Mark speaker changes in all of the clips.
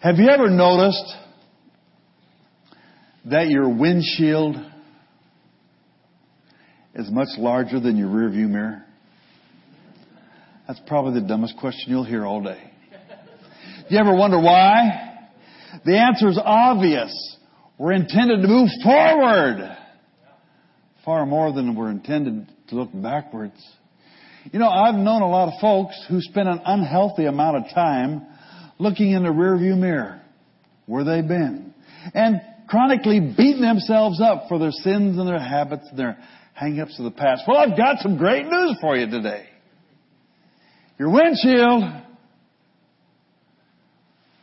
Speaker 1: Have you ever noticed that your windshield is much larger than your rearview mirror? That's probably the dumbest question you'll hear all day. Do you ever wonder why? The answer is obvious. We're intended to move forward far more than we're intended to look backwards. You know, I've known a lot of folks who spend an unhealthy amount of time looking in the rearview mirror where they've been and chronically beating themselves up for their sins and their habits and their hang-ups of the past. Well, I've got some great news for you today. Your windshield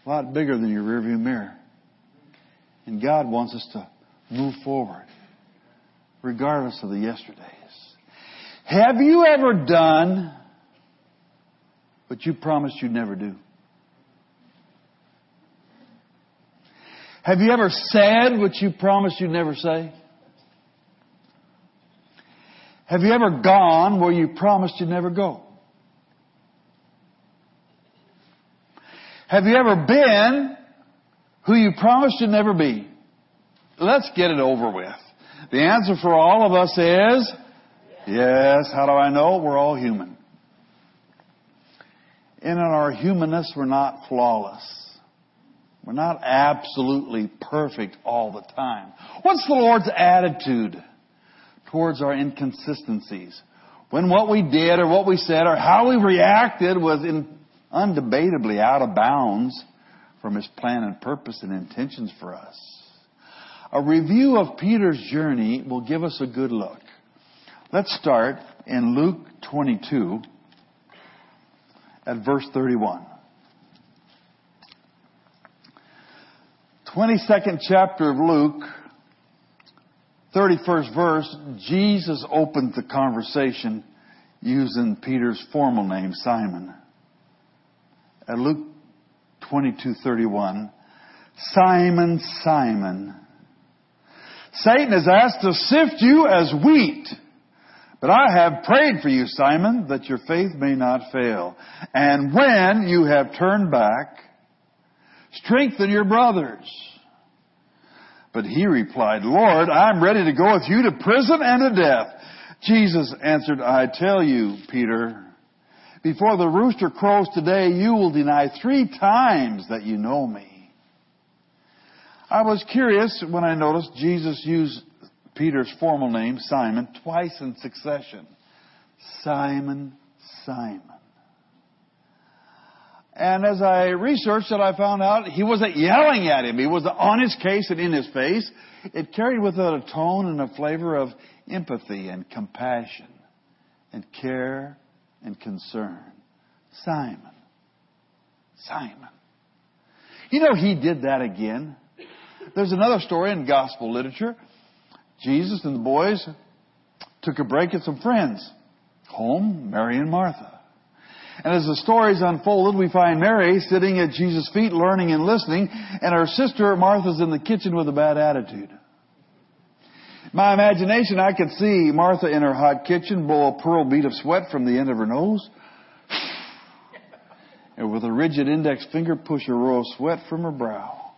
Speaker 1: a lot bigger than your rearview mirror. And God wants us to move forward regardless of the yesterdays. Have you ever done what you promised you'd never do? Have you ever said what you promised you'd never say? Have you ever gone where you promised you'd never go? Have you ever been who you promised you'd never be? Let's get it over with. The answer for all of us is yes. How do I know? We're all human. And in our humanness, we're not flawless. We're not absolutely perfect all the time. What's the Lord's attitude towards our inconsistencies? When what we did or what we said or how we reacted was in, undebatably out of bounds from His plan and purpose and intentions for us. A review of Peter's journey will give us a good look. Let's start in Luke 22 at verse 31. 22nd chapter of Luke, 31st verse, Jesus opens the conversation using Peter's formal name, Simon. At Luke 22:31, Simon, Simon, Satan has asked to sift you as wheat. But I have prayed for you, Simon, that your faith may not fail. And when you have turned back, Strengthen your brothers. But he replied, Lord, I'm ready to go with you to prison and to death. Jesus answered, I tell you, Peter, before the rooster crows today, you will deny three times that you know me. I was curious when I noticed Jesus used Peter's formal name, Simon, twice in succession. Simon, Simon. And as I researched it, I found out he wasn't yelling at him. He was on his case and in his face. It carried with it a tone and a flavor of empathy and compassion and care and concern. Simon. Simon. You know, he did that again. There's another story in gospel literature. Jesus and the boys took a break at some friends. Home, Mary and Martha. And as the stories unfolded, we find Mary sitting at Jesus' feet learning and listening, and her sister Martha's in the kitchen with a bad attitude. My imagination, I could see Martha in her hot kitchen blow a pearl bead of sweat from the end of her nose, and with a rigid index finger push a row of sweat from her brow.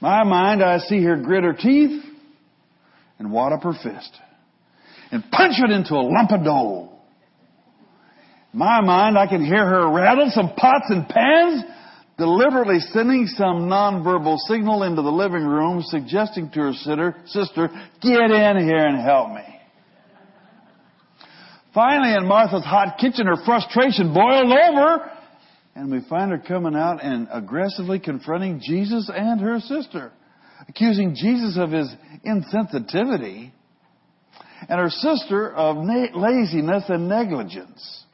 Speaker 1: My mind, I see her grit her teeth and wad up her fist and punch it into a lump of dough my mind, I can hear her rattle some pots and pans, deliberately sending some nonverbal signal into the living room, suggesting to her sister, get in here and help me. Finally, in Martha's hot kitchen, her frustration boiled over, and we find her coming out and aggressively confronting Jesus and her sister, accusing Jesus of his insensitivity and her sister of laziness and negligence.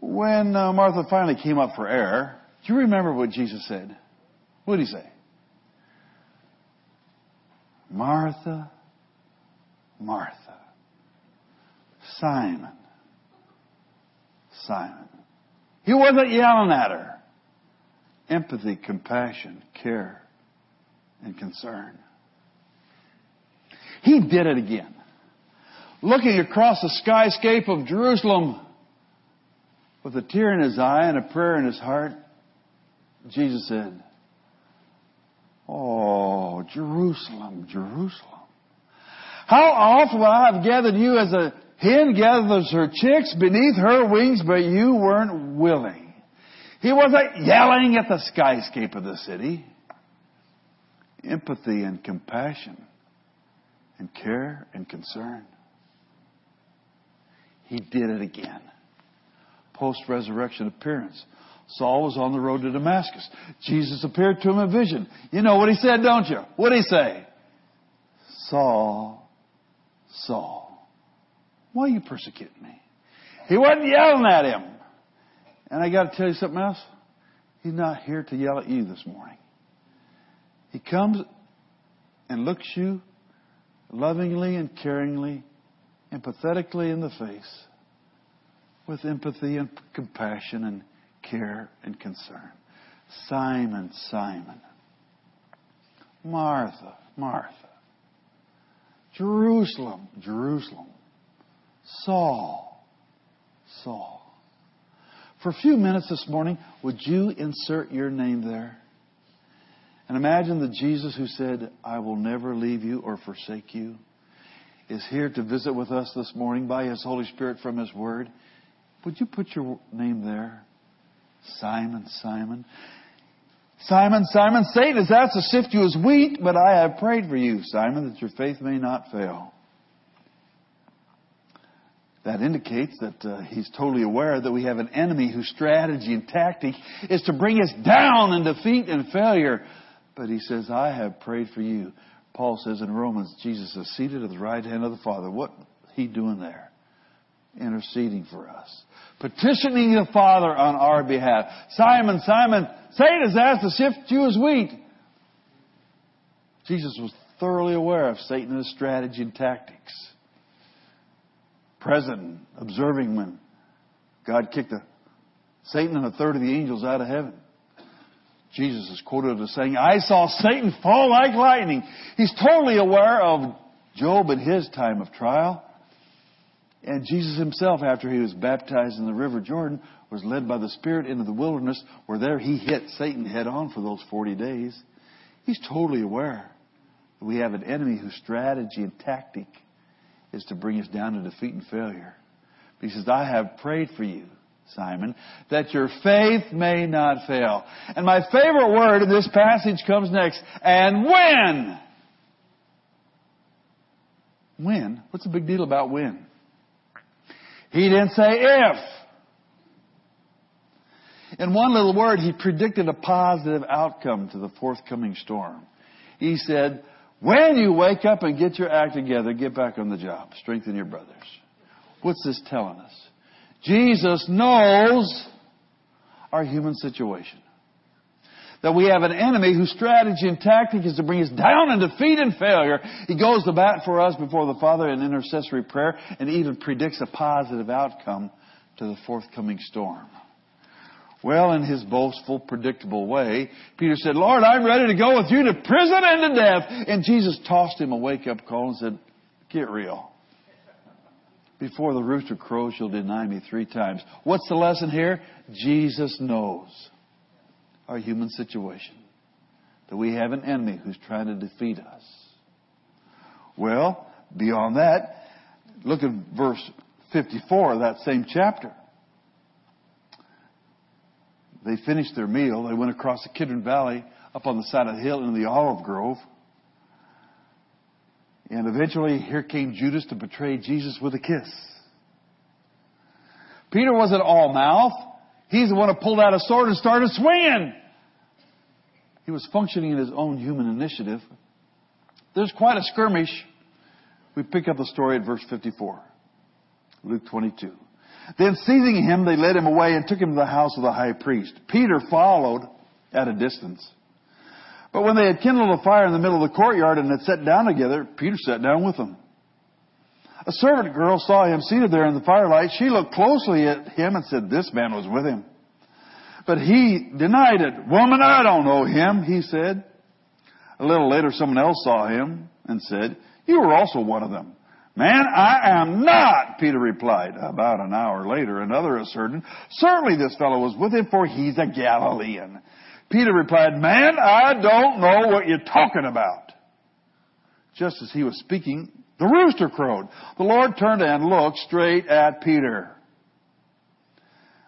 Speaker 1: When uh, Martha finally came up for air, do you remember what Jesus said? What did he say? Martha, Martha, Simon, Simon. He wasn't yelling at her. Empathy, compassion, care, and concern. He did it again. Looking across the skyscape of Jerusalem, with a tear in his eye and a prayer in his heart, Jesus said, Oh, Jerusalem, Jerusalem. How often I have gathered you as a hen gathers her chicks beneath her wings, but you weren't willing. He wasn't yelling at the skyscape of the city. Empathy and compassion and care and concern. He did it again. Post resurrection appearance. Saul was on the road to Damascus. Jesus appeared to him in vision. You know what he said, don't you? What did he say? Saul, Saul, why are you persecuting me? He wasn't yelling at him. And I got to tell you something else. He's not here to yell at you this morning. He comes and looks you lovingly and caringly, empathetically in the face with empathy and compassion and care and concern. Simon, Simon. Martha, Martha. Jerusalem, Jerusalem. Saul, Saul. For a few minutes this morning, would you insert your name there? And imagine the Jesus who said, I will never leave you or forsake you, is here to visit with us this morning by His Holy Spirit from His Word. Would you put your name there? Simon, Simon. Simon, Simon, Satan is out to sift you as wheat, but I have prayed for you, Simon, that your faith may not fail. That indicates that uh, he's totally aware that we have an enemy whose strategy and tactic is to bring us down in defeat and failure. But he says, I have prayed for you. Paul says in Romans, Jesus is seated at the right hand of the Father. What he doing there? Interceding for us petitioning the Father on our behalf. Simon, Simon, Satan has asked to sift you as wheat. Jesus was thoroughly aware of Satan's strategy and tactics. Present, observing when God kicked Satan and a third of the angels out of heaven. Jesus is quoted as saying, I saw Satan fall like lightning. He's totally aware of Job and his time of trial. And Jesus himself, after he was baptized in the River Jordan, was led by the Spirit into the wilderness, where there he hit Satan head on for those 40 days. He's totally aware that we have an enemy whose strategy and tactic is to bring us down to defeat and failure. He says, I have prayed for you, Simon, that your faith may not fail. And my favorite word in this passage comes next. And when? When? What's the big deal about when? He didn't say if. In one little word, he predicted a positive outcome to the forthcoming storm. He said, when you wake up and get your act together, get back on the job. Strengthen your brothers. What's this telling us? Jesus knows our human situation that we have an enemy whose strategy and tactic is to bring us down in defeat and failure. He goes to bat for us before the Father in intercessory prayer and even predicts a positive outcome to the forthcoming storm. Well, in his boastful, predictable way, Peter said, Lord, I'm ready to go with you to prison and to death. And Jesus tossed him a wake-up call and said, get real. Before the rooster crows, you'll deny me three times. What's the lesson here? Jesus knows our human situation. That we have an enemy who's trying to defeat us. Well, beyond that, look at verse 54 of that same chapter. They finished their meal. They went across the Kidron Valley up on the side of the hill into the olive grove. And eventually, here came Judas to betray Jesus with a kiss. Peter wasn't all mouth. He's the one who pulled out a sword and started swinging. He was functioning in his own human initiative. There's quite a skirmish. We pick up the story at verse 54. Luke 22. Then seizing him, they led him away and took him to the house of the high priest. Peter followed at a distance. But when they had kindled a fire in the middle of the courtyard and had sat down together, Peter sat down with them. A servant girl saw him seated there in the firelight. She looked closely at him and said, This man was with him. But he denied it. Woman, I don't know him, he said. A little later, someone else saw him and said, You were also one of them. Man, I am not, Peter replied. About an hour later, another asserted, Certainly this fellow was with him, for he's a Galilean. Peter replied, Man, I don't know what you're talking about. Just as he was speaking, the rooster crowed. The Lord turned and looked straight at Peter.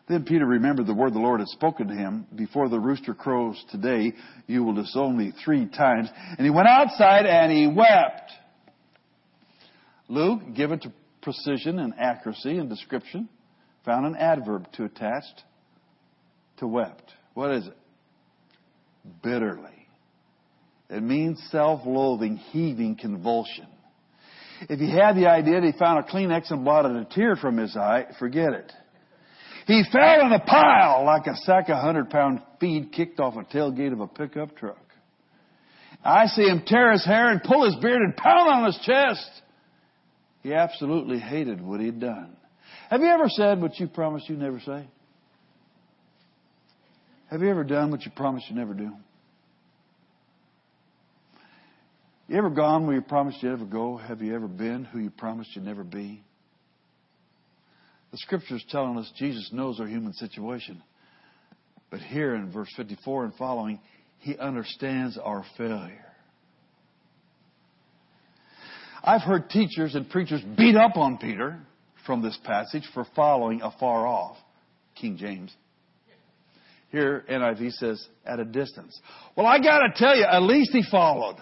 Speaker 1: Then Peter remembered the word the Lord had spoken to him. Before the rooster crows today, you will disown me three times. And he went outside and he wept. Luke, given to precision and accuracy and description, found an adverb to attach to wept. What is it? Bitterly. It means self-loathing, heaving convulsion. If he had the idea that he found a Kleenex and blotted a tear from his eye, forget it. He fell in a pile like a sack of hundred pound feed kicked off a tailgate of a pickup truck. I see him tear his hair and pull his beard and pound on his chest. He absolutely hated what he'd done. Have you ever said what you promised you'd never say? Have you ever done what you promised you'd never do? You ever gone where you promised you'd never go? Have you ever been who you promised you'd never be? The scripture is telling us Jesus knows our human situation. But here in verse 54 and following, he understands our failure. I've heard teachers and preachers beat up on Peter from this passage for following afar off. King James. Here, NIV says, at a distance. Well, I gotta tell you, at least he followed.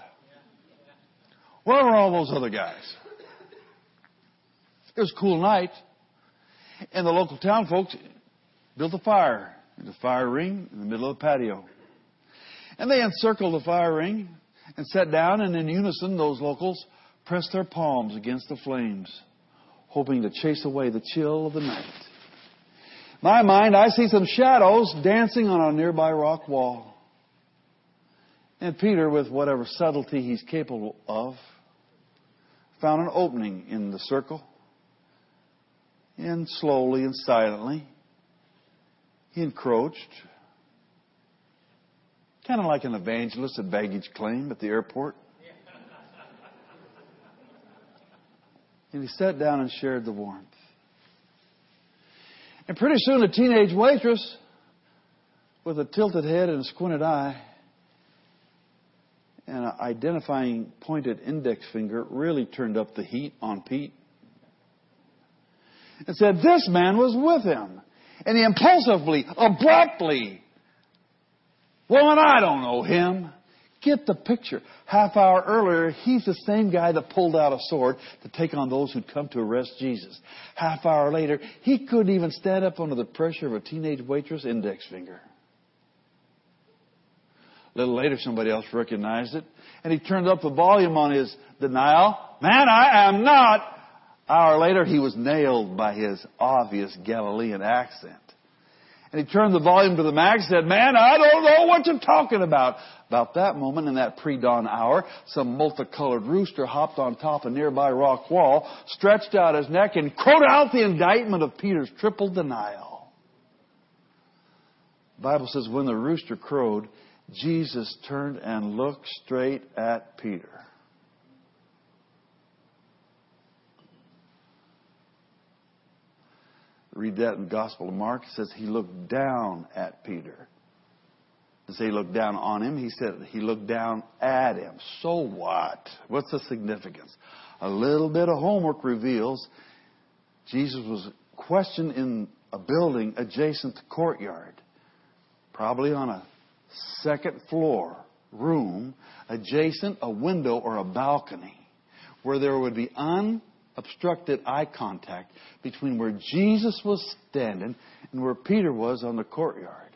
Speaker 1: Where were all those other guys? It was a cool night. And the local town folks built a fire, in the fire ring in the middle of the patio. And they encircled the fire ring and sat down, and in unison, those locals pressed their palms against the flames, hoping to chase away the chill of the night. My mind, I see some shadows dancing on a nearby rock wall. And Peter, with whatever subtlety he's capable of, found an opening in the circle and slowly and silently, he encroached, kind of like an evangelist at baggage claim at the airport. And he sat down and shared the warmth. And pretty soon a teenage waitress with a tilted head and a squinted eye and an identifying pointed index finger really turned up the heat on Pete and said this man was with him. And he impulsively, abruptly, well, I don't know him. Get the picture. Half hour earlier, he's the same guy that pulled out a sword to take on those who'd come to arrest Jesus. Half hour later, he couldn't even stand up under the pressure of a teenage waitress' index finger. A little later, somebody else recognized it, and he turned up the volume on his denial. Man, I am not hour later, he was nailed by his obvious Galilean accent. And he turned the volume to the max and said, Man, I don't know what you're talking about. About that moment in that pre-dawn hour, some multicolored rooster hopped on top of a nearby rock wall, stretched out his neck, and crowed out the indictment of Peter's triple denial. The Bible says when the rooster crowed, Jesus turned and looked straight at Peter. read that in the Gospel of Mark. It says he looked down at Peter. Say he looked down on him, he said he looked down at him. So what? What's the significance? A little bit of homework reveals Jesus was questioned in a building adjacent to courtyard, probably on a second floor room adjacent a window or a balcony where there would be unobstructed eye contact between where Jesus was standing and where Peter was on the courtyard.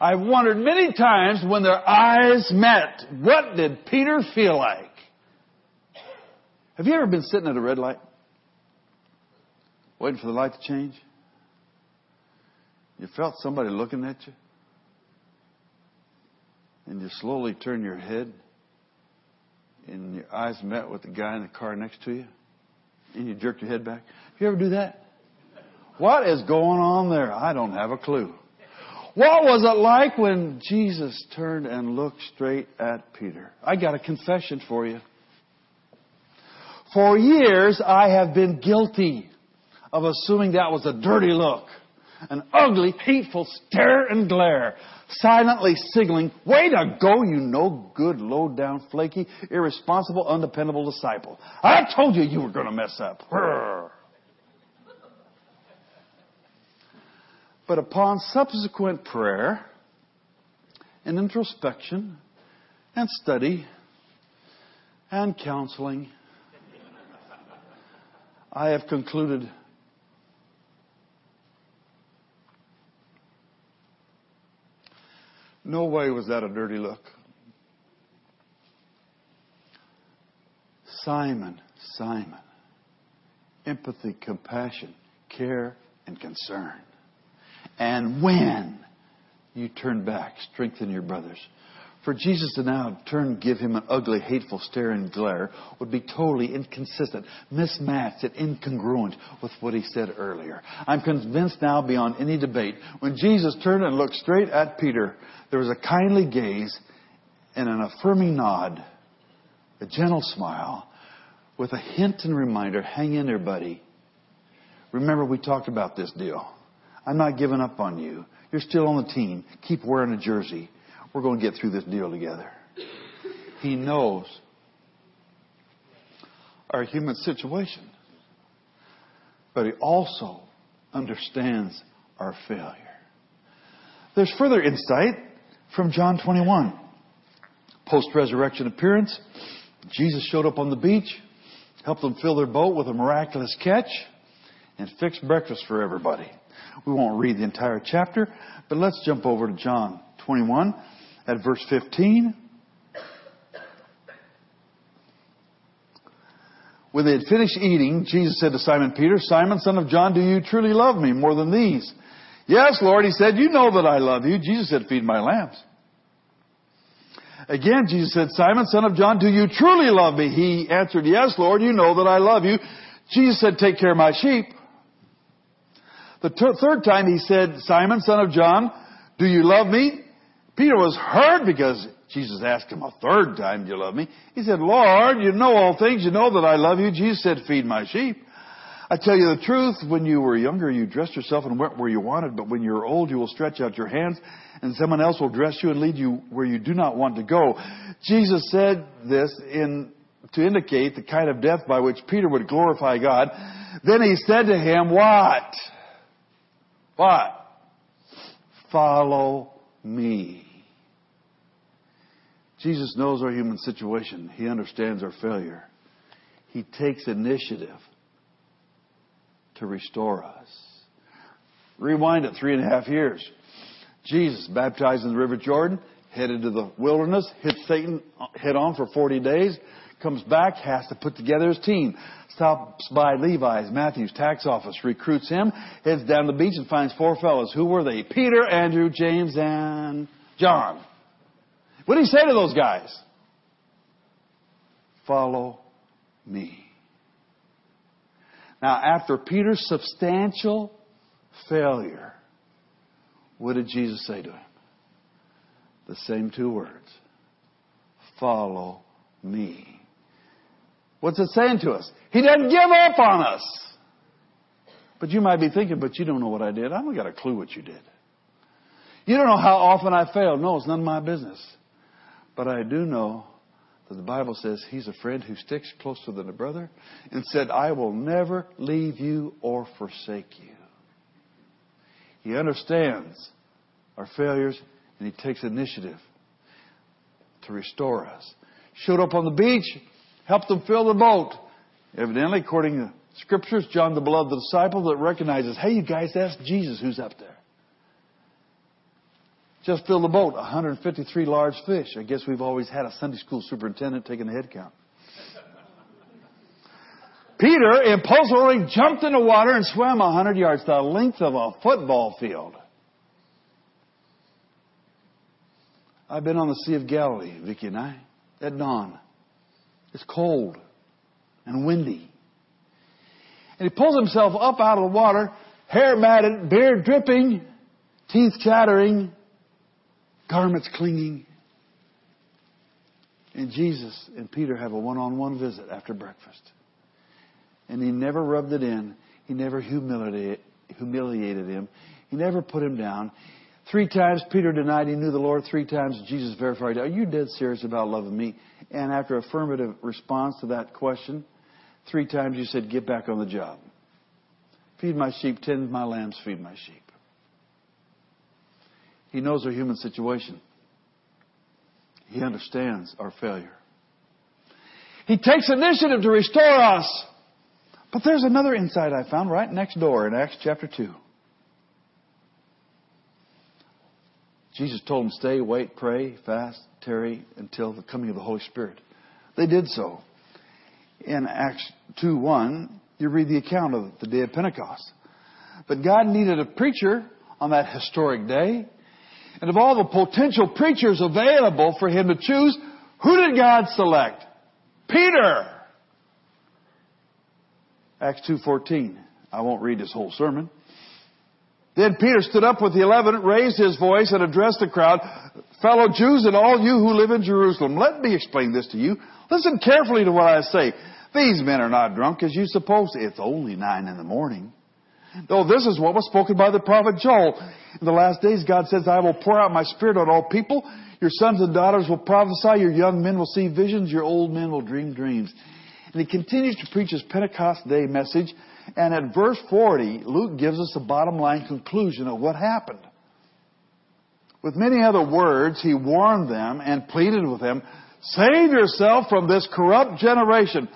Speaker 1: I've wondered many times when their eyes met, what did Peter feel like? Have you ever been sitting at a red light? Waiting for the light to change? You felt somebody looking at you? And you slowly turn your head and your eyes met with the guy in the car next to you, and you jerk your head back. You ever do that? What is going on there? I don't have a clue. What was it like when Jesus turned and looked straight at Peter? I got a confession for you. For years, I have been guilty of assuming that was a dirty look. An ugly, hateful stare and glare, silently signaling, way to go, you no good, low down, flaky, irresponsible, undependable disciple. I told you you were going to mess up. But upon subsequent prayer and introspection and study and counseling, I have concluded no way was that a dirty look. Simon, Simon, empathy, compassion, care, and concern. And when you turn back, strengthen your brothers. For Jesus to now turn give him an ugly, hateful stare and glare would be totally inconsistent, mismatched, and incongruent with what he said earlier. I'm convinced now beyond any debate, when Jesus turned and looked straight at Peter, there was a kindly gaze and an affirming nod, a gentle smile, with a hint and reminder, hang in there, buddy. Remember we talked about this deal. I'm not giving up on you. You're still on the team. Keep wearing a jersey. We're going to get through this deal together. He knows our human situation, but He also understands our failure. There's further insight from John 21. Post resurrection appearance, Jesus showed up on the beach, helped them fill their boat with a miraculous catch, and fixed breakfast for everybody. We won't read the entire chapter, but let's jump over to John 21 at verse 15. When they had finished eating, Jesus said to Simon Peter, Simon, son of John, do you truly love me more than these? Yes, Lord, he said, you know that I love you. Jesus said, feed my lambs. Again, Jesus said, Simon, son of John, do you truly love me? He answered, yes, Lord, you know that I love you. Jesus said, take care of my sheep. The ter- third time he said, Simon, son of John, do you love me? Peter was hurt because Jesus asked him a third time, do you love me? He said, Lord, you know all things. You know that I love you. Jesus said, feed my sheep. I tell you the truth, when you were younger, you dressed yourself and went where you wanted, but when you're old, you will stretch out your hands and someone else will dress you and lead you where you do not want to go. Jesus said this in, to indicate the kind of death by which Peter would glorify God. Then he said to him, what? What? Follow me. Jesus knows our human situation. He understands our failure. He takes initiative to restore us. Rewind it three and a half years. Jesus, baptized in the River Jordan, headed to the wilderness, hit Satan uh, head on for 40 days, comes back, has to put together his team. Stops by Levi's, Matthew's tax office, recruits him, heads down the beach and finds four fellows. Who were they? Peter, Andrew, James, and John. What did he say to those guys? Follow me. Now, after Peter's substantial failure, what did Jesus say to him? The same two words. Follow me. What's it saying to us? He doesn't give up on us. But you might be thinking, but you don't know what I did. I don't got a clue what you did. You don't know how often I failed. No, it's none of my business. But I do know that the Bible says he's a friend who sticks closer than a brother and said, I will never leave you or forsake you. He understands our failures and he takes initiative to restore us. Showed up on the beach, helped them fill the boat. Evidently, according to scriptures, John the beloved disciple that recognizes, hey, you guys, that's Jesus who's up there. Just fill the boat, 153 large fish. I guess we've always had a Sunday school superintendent taking the head count. Peter impulsively jumped in the water and swam 100 yards, the length of a football field. I've been on the Sea of Galilee, Vicki and I, at dawn. It's cold and windy. And he pulls himself up out of the water, hair matted, beard dripping, teeth chattering, garments clinging. And Jesus and Peter have a one on one visit after breakfast. And he never rubbed it in, he never humiliated, humiliated him, He never put him down. Three times Peter denied he knew the Lord. Three times Jesus verified, Are you dead serious about loving me? And after affirmative response to that question, three times you said, Get back on the job. Feed my sheep, tend my lambs, feed my sheep. He knows our human situation. He understands our failure. He takes initiative to restore us. But there's another insight I found right next door in Acts chapter 2. Jesus told them, stay, wait, pray, fast, tarry until the coming of the Holy Spirit. They did so. In Acts 2 1, you read the account of the day of Pentecost. But God needed a preacher on that historic day. And of all the potential preachers available for him to choose, who did God select? Peter! Acts 2.14. I won't read this whole sermon. Then Peter stood up with the eleven, raised his voice, and addressed the crowd, Fellow Jews and all you who live in Jerusalem, let me explain this to you. Listen carefully to what I say. These men are not drunk as you suppose. It's only nine in the morning. Though this is what was spoken by the prophet Joel. In the last days, God says, I will pour out my spirit on all people. Your sons and daughters will prophesy. Your young men will see visions. Your old men will dream dreams. And he continues to preach his Pentecost Day message. And at verse 40, Luke gives us a bottom line conclusion of what happened. With many other words, he warned them and pleaded with them, Save yourself from this corrupt generation.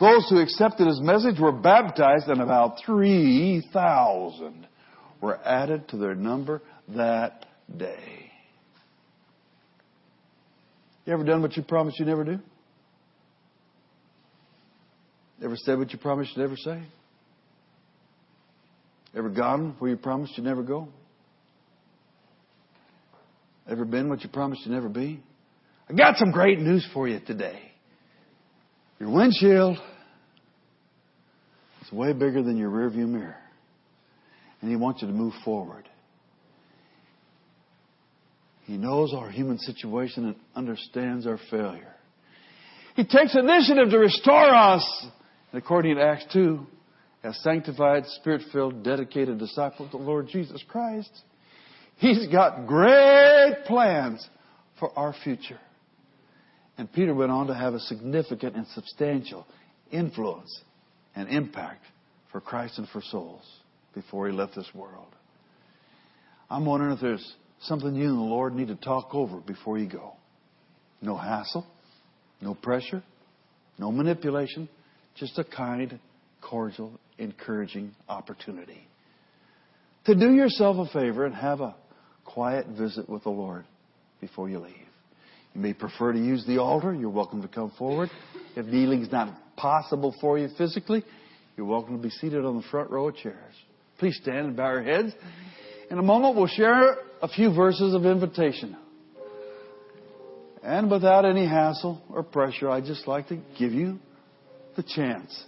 Speaker 1: Those who accepted his message were baptized, and about 3,000 were added to their number that day. You ever done what you promised you never do? Ever said what you promised you never say? Ever gone where you promised you'd never go? Ever been what you promised you'd never be? I got some great news for you today. Your windshield is way bigger than your rearview mirror. And He wants you to move forward. He knows our human situation and understands our failure. He takes initiative to restore us. And according to Acts 2, as sanctified, spirit filled, dedicated disciple of the Lord Jesus Christ, He's got great plans for our future. And Peter went on to have a significant and substantial influence and impact for Christ and for souls before he left this world. I'm wondering if there's something you and the Lord need to talk over before you go. No hassle, no pressure, no manipulation, just a kind, cordial, encouraging opportunity to do yourself a favor and have a quiet visit with the Lord before you leave. You may prefer to use the altar. You're welcome to come forward. If kneeling is not possible for you physically, you're welcome to be seated on the front row of chairs. Please stand and bow your heads. In a moment, we'll share a few verses of invitation. And without any hassle or pressure, I'd just like to give you the chance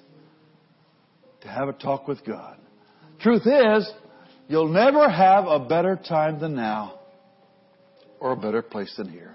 Speaker 1: to have a talk with God. Truth is, you'll never have a better time than now or a better place than here.